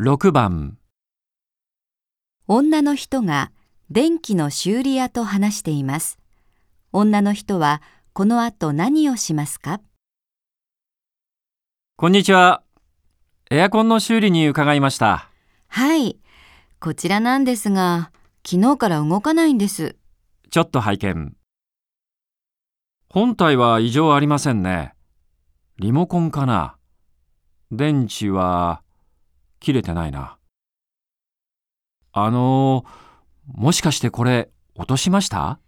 6番女の人が電気の修理屋と話しています。女の人はこの後何をしますか？こんにちは。エアコンの修理に伺いました。はい。こちらなんですが、昨日から動かないんです。ちょっと拝見。本体は異常ありませんね。リモコンかな電池は切れてないな。あのもしかしてこれ落としました？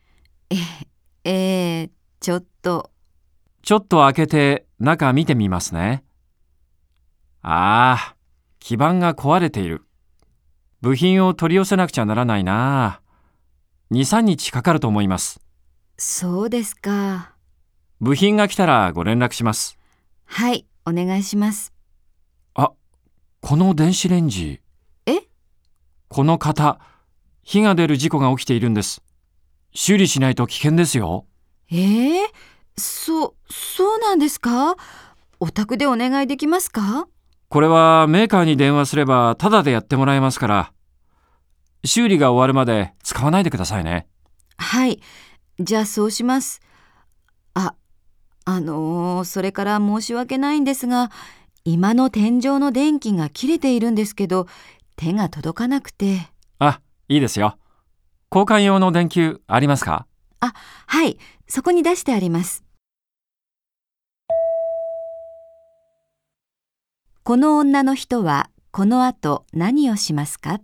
えー、ちょっと、ちょっと開けて中見てみますね。ああ、基板が壊れている。部品を取り寄せなくちゃならないな。2、3日かかると思います。そうですか。部品が来たらご連絡します。はい、お願いします。あ、この電子レンジ。え？この型、火が出る事故が起きているんです。修理しないと危険ですよ。えー、そ、そうなんですか？お宅でお願いできますか？これはメーカーに電話すればタダでやってもらえますから、修理が終わるまで使わないでくださいね。はい。じゃあそうします。あ、あのーそれから申し訳ないんですが、今の天井の電気が切れているんですけど、手が届かなくて。あ、いいですよ。交換用の電球ありますか？あ、はい。そこに出してあります。この女の人はこの後何をしますか？